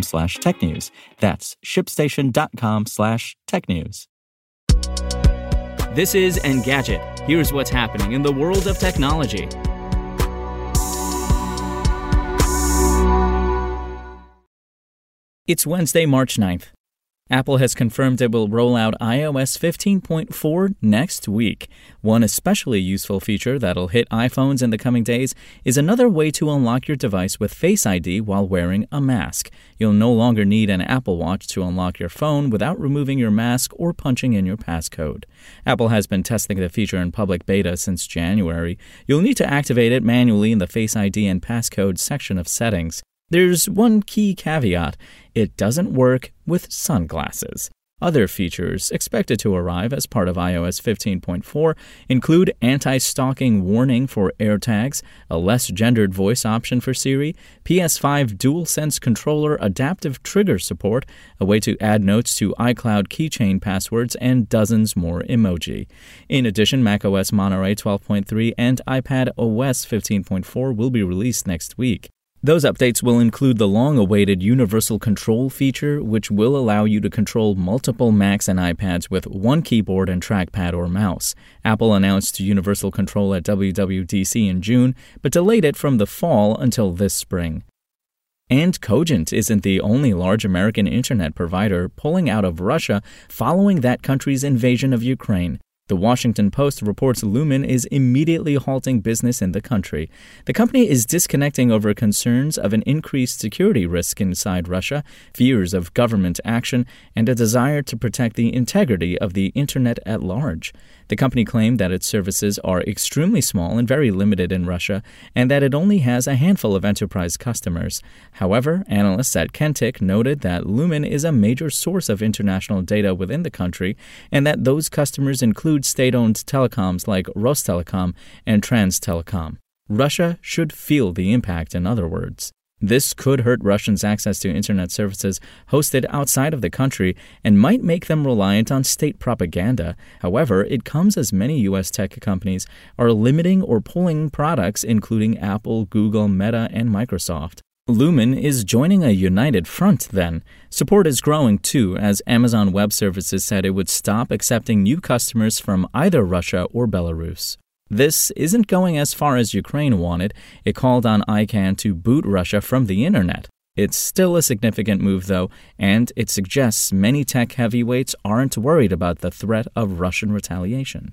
slash technews. That's shipstation.com slash tech news. This is Engadget. Here's what's happening in the world of technology. It's Wednesday, March 9th. Apple has confirmed it will roll out iOS 15.4 next week. One especially useful feature that'll hit iPhones in the coming days is another way to unlock your device with Face ID while wearing a mask. You'll no longer need an Apple Watch to unlock your phone without removing your mask or punching in your passcode. Apple has been testing the feature in public beta since January. You'll need to activate it manually in the Face ID and passcode section of settings. There's one key caveat it doesn't work with sunglasses. Other features expected to arrive as part of iOS 15.4 include anti stalking warning for AirTags, a less gendered voice option for Siri, PS5 DualSense controller adaptive trigger support, a way to add notes to iCloud keychain passwords, and dozens more emoji. In addition, macOS Monterey 12.3 and iPad OS 15.4 will be released next week. Those updates will include the long awaited Universal Control feature, which will allow you to control multiple Macs and iPads with one keyboard and trackpad or mouse. Apple announced Universal Control at WWDC in June, but delayed it from the fall until this spring. And Cogent isn't the only large American internet provider pulling out of Russia following that country's invasion of Ukraine. The Washington Post reports Lumen is immediately halting business in the country. The company is disconnecting over concerns of an increased security risk inside Russia, fears of government action, and a desire to protect the integrity of the Internet at large. The company claimed that its services are extremely small and very limited in Russia, and that it only has a handful of enterprise customers. However, analysts at Kentik noted that Lumen is a major source of international data within the country, and that those customers include state owned telecoms like Rostelecom and Transtelecom. Russia should feel the impact, in other words. This could hurt Russians' access to internet services hosted outside of the country and might make them reliant on state propaganda. However, it comes as many U.S. tech companies are limiting or pulling products, including Apple, Google, Meta, and Microsoft. Lumen is joining a united front then. Support is growing too, as Amazon Web Services said it would stop accepting new customers from either Russia or Belarus. This isn't going as far as Ukraine wanted. It called on ICANN to boot Russia from the internet. It's still a significant move, though, and it suggests many tech heavyweights aren't worried about the threat of Russian retaliation.